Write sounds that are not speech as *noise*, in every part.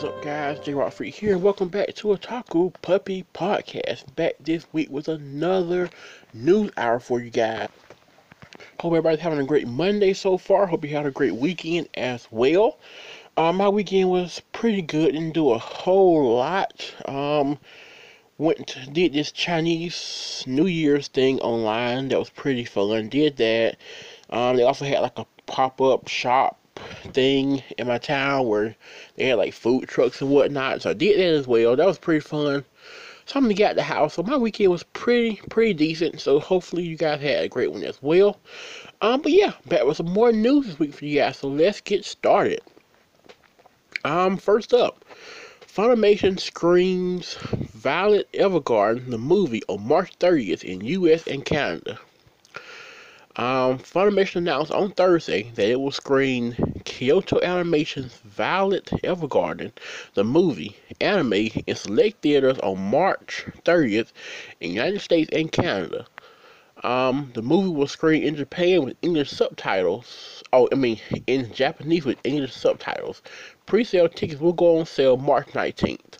is up, guys? J Rock Freak here, and welcome back to Otaku Puppy Podcast. Back this week with another news hour for you guys. Hope everybody's having a great Monday so far. Hope you had a great weekend as well. Uh, my weekend was pretty good. Didn't do a whole lot. Um, went did this Chinese New Year's thing online. That was pretty fun. Did that. Um, they also had like a pop up shop thing in my town where they had like food trucks and whatnot. So I did that as well. That was pretty fun. So I'm gonna get at the house. So my weekend was pretty pretty decent. So hopefully you guys had a great one as well. Um, but yeah, back with some more news this week for you guys. So let's get started. Um, first up, Funimation screens Violet Evergarden, the movie, on March 30th in U.S. and Canada. Um, Funimation announced on Thursday that it will screen Kyoto Animation's Violet Evergarden, the movie, anime in select theaters on March 30th in United States and Canada. Um, the movie will screen in Japan with English subtitles. Oh, I mean, in Japanese with English subtitles. Pre-sale tickets will go on sale March 19th.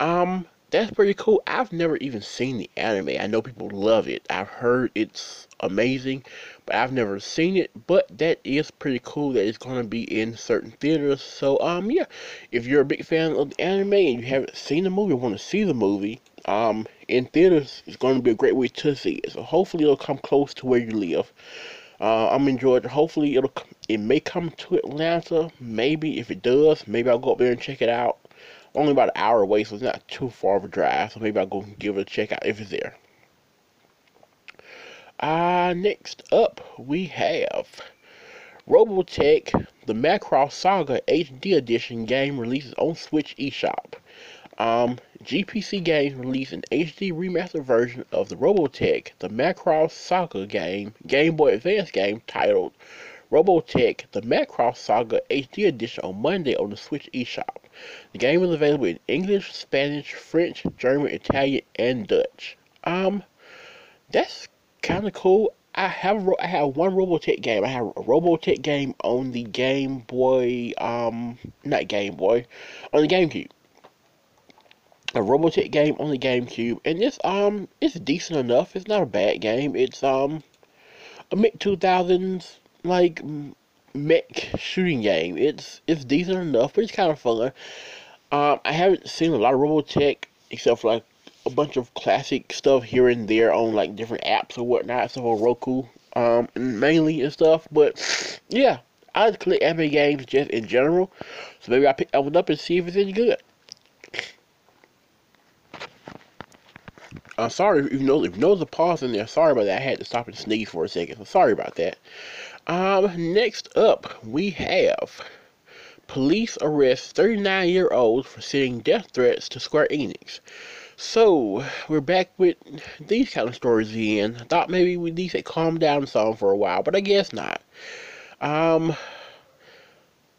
Um, that's pretty cool. I've never even seen the anime. I know people love it. I've heard it's amazing, but I've never seen it. But that is pretty cool that it's going to be in certain theaters. So, um, yeah, if you're a big fan of the anime and you haven't seen the movie, or want to see the movie, um, in theaters, it's going to be a great way to see it. So hopefully it'll come close to where you live. Uh, I'm in Georgia. Hopefully it'll it may come to Atlanta. Maybe if it does, maybe I'll go up there and check it out only about an hour away, so it's not too far of a drive. So maybe I'll go give it a check out if it's there. Uh, next up, we have Robotech, the Macross Saga HD Edition game releases on Switch eShop. Um, GPC Games released an HD remastered version of the Robotech, the Macross Saga game, Game Boy Advance game titled Robotech, the Macross Saga HD Edition on Monday on the Switch eShop. The game is available in English, Spanish, French, German, Italian, and Dutch. Um, that's kind of cool. I have I have one Robotech game. I have a Robotech game on the Game Boy, um, not Game Boy, on the GameCube. A Robotech game on the GameCube, and it's um, it's decent enough. It's not a bad game. It's um, a mid two thousands like mech shooting game. It's it's decent enough, but it's kind of fun. Um, I haven't seen a lot of Robotech except for like a bunch of classic stuff here and there on like different apps or whatnot, stuff on Roku, um, mainly and stuff. But yeah, I to collect anime games just in general, so maybe I pick that one up and see if it's any good. I'm sorry if you know if you know the pause in there. Sorry about that. I had to stop and sneeze for a second. So sorry about that. Um, next up, we have police arrest 39 year old for sending death threats to Square Enix. So, we're back with these kind of stories again. I thought maybe we need to calm down some for a while, but I guess not. Um,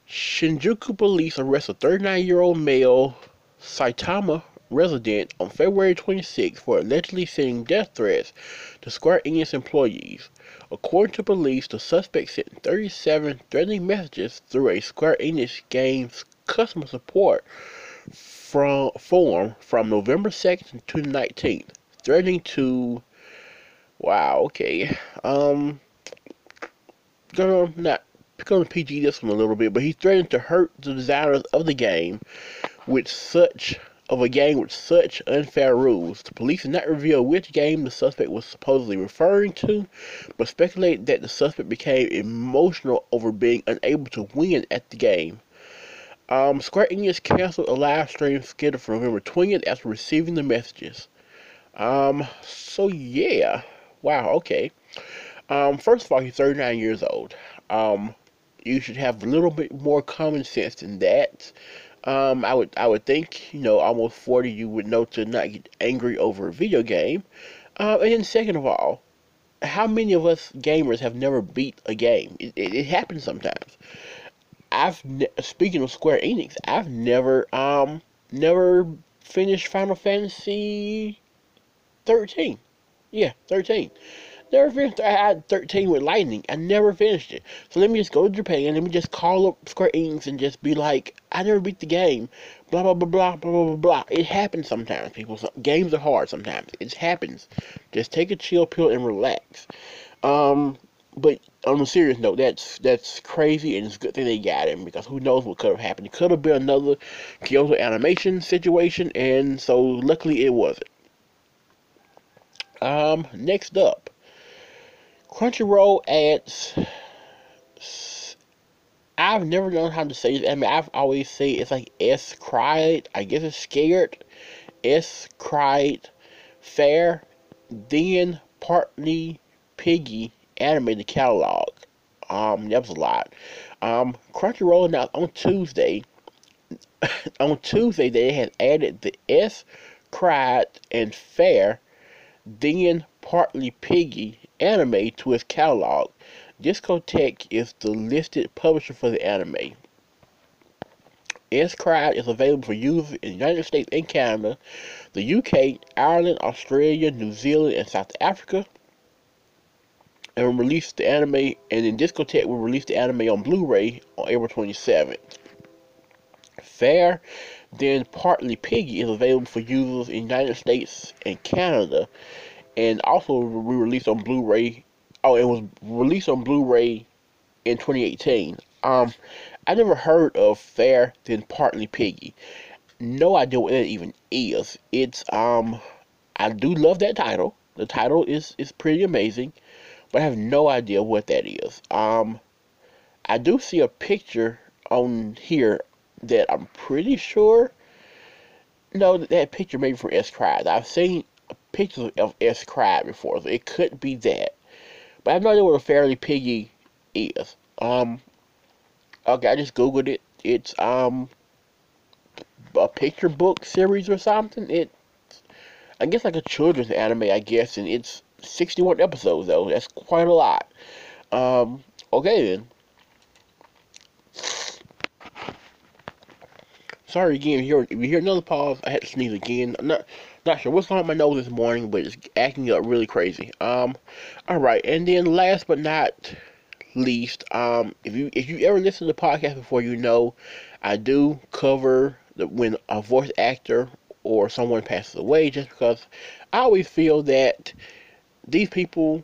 Shinjuku police arrest a 39 year old male Saitama resident on February 26 for allegedly sending death threats to Square Enix employees. According to police, the suspect sent 37 threatening messages through a Square Enix game's customer support from, form from November 2nd to 19th, threatening to. Wow, okay. Um, gonna not gonna PG this one a little bit, but he threatened to hurt the designers of the game with such of a game with such unfair rules. The police did not reveal which game the suspect was supposedly referring to, but speculate that the suspect became emotional over being unable to win at the game. Um, Square Enix canceled a live stream scheduled for November 20th after receiving the messages. Um, so yeah. Wow, okay. Um, first of all, he's 39 years old. Um, you should have a little bit more common sense than that. Um, I would I would think you know almost forty you would know to not get angry over a video game, uh, and then second of all, how many of us gamers have never beat a game? It, it, it happens sometimes. I've speaking of Square Enix, I've never um never finished Final Fantasy thirteen. Yeah, thirteen. Never finished. I had 13 with Lightning. I never finished it. So let me just go to Japan. And Let me just call up Square Enix and just be like, I never beat the game. Blah blah blah blah blah blah blah. It happens sometimes, people. Games are hard sometimes. It happens. Just take a chill pill and relax. Um, but on a serious note, that's that's crazy, and it's a good thing they got him because who knows what could have happened. It could have been another Kyoto Animation situation, and so luckily it wasn't. Um, next up, Crunchyroll adds. I've never known how to say it. I mean, I've always say it's like S cried. I guess it's scared. S cried, fair, then partly piggy animated catalog. Um, that was a lot. Um, Crunchyroll announced on Tuesday. *coughs* on Tuesday, they had added the S cried and fair then partly piggy anime to its catalog. Discotek is the listed publisher for the anime. S Cried is available for use in the United States and Canada, the UK, Ireland, Australia, New Zealand, and South Africa. And release the anime, and then Discotek will release the anime on Blu-ray on April 27th. Fair, then partly Piggy is available for users in United States and Canada, and also re-released on Blu-ray. Oh, it was released on Blu-ray in 2018. Um, I never heard of Fair Then Partly Piggy. No idea what it even is. It's um, I do love that title. The title is is pretty amazing, but I have no idea what that is. Um, I do see a picture on here that I'm pretty sure. No, that picture maybe from S Cried. I've seen pictures of S Cried before, so it could be that. But I have no idea what a Fairly Piggy is. Um, okay, I just googled it. It's um a picture book series or something. It, I guess like a children's anime, I guess, and it's 61 episodes though. That's quite a lot. Um, okay then. Sorry again. If you hear, if you hear another pause, I had to sneeze again. I'm not not sure what's on my nose this morning, but it's acting up really crazy. Um, all right, and then last but not least, um, if you if you ever listen to the podcast before, you know I do cover the, when a voice actor or someone passes away, just because I always feel that these people,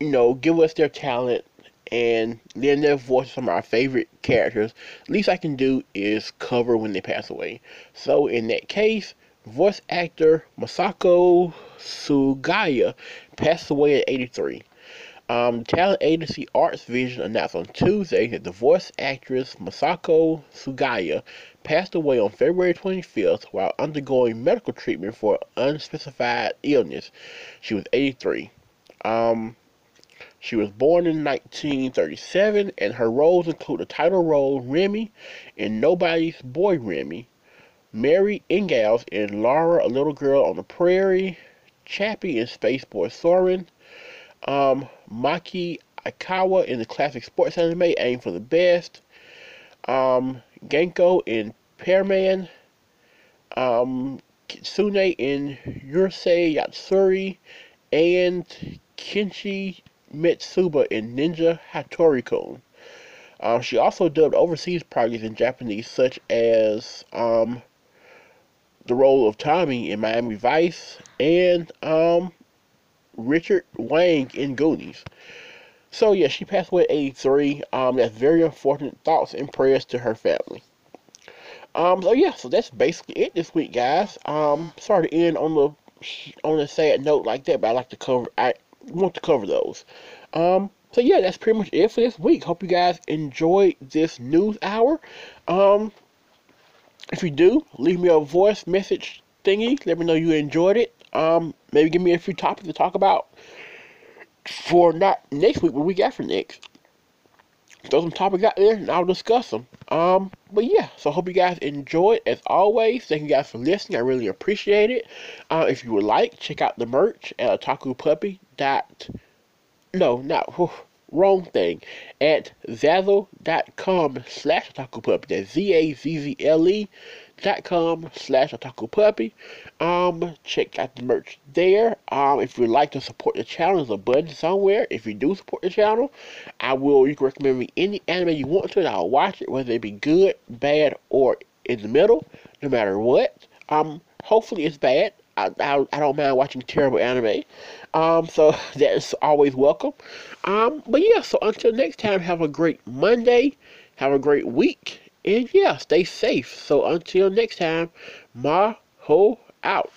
you know, give us their talent and then their voice some of our favorite characters. Least I can do is cover when they pass away. So in that case, voice actor Masako Sugaya passed away at 83. Um, talent agency Arts Vision announced on Tuesday that the voice actress Masako Sugaya passed away on February 25th while undergoing medical treatment for unspecified illness. She was 83. Um, she was born in 1937, and her roles include the title role Remy in Nobody's Boy Remy, Mary Ingalls in Laura, a little girl on the prairie, Chappie in Spaceboy Soran, um, Maki Aikawa in the classic sports anime Aim for the Best, um, Genko in Perman, um, Kitsune in Urusei Yatsura, and Kinshi Mitsuba in Ninja Hattori-kun. Um, she also dubbed overseas projects in Japanese, such as um, the role of Tommy in Miami Vice and um, Richard Wang in Goonies. So yeah, she passed away at 83. Um, that's very unfortunate. Thoughts and prayers to her family. Um, so yeah, so that's basically it this week, guys. Um, sorry to end on the on a sad note like that, but I like to cover. I want to cover those. Um, so yeah, that's pretty much it for this week. Hope you guys enjoyed this news hour. Um, if you do, leave me a voice message thingy. Let me know you enjoyed it. Um, maybe give me a few topics to talk about for not next week, but week after next. Throw some topics out there and I'll discuss them. Um, but yeah, so hope you guys enjoyed as always. Thank you guys for listening. I really appreciate it. Uh, if you would like, check out the merch at otakupuppy dot no, not whew, wrong thing at zazzle.com slash otakupuppy. That's Z A Z Z L E com slash otaku puppy. Um, check out the merch there. Um, if you'd like to support the channel, there's a button somewhere. If you do support the channel, I will. You can recommend me any anime you want to, and I'll watch it, whether it be good, bad, or in the middle. No matter what. Um, hopefully it's bad. I, I, I don't mind watching terrible anime. Um, so *laughs* that's always welcome. Um, but yeah, so until next time, have a great Monday. Have a great week. And yeah, stay safe. So until next time, Ma Ho out.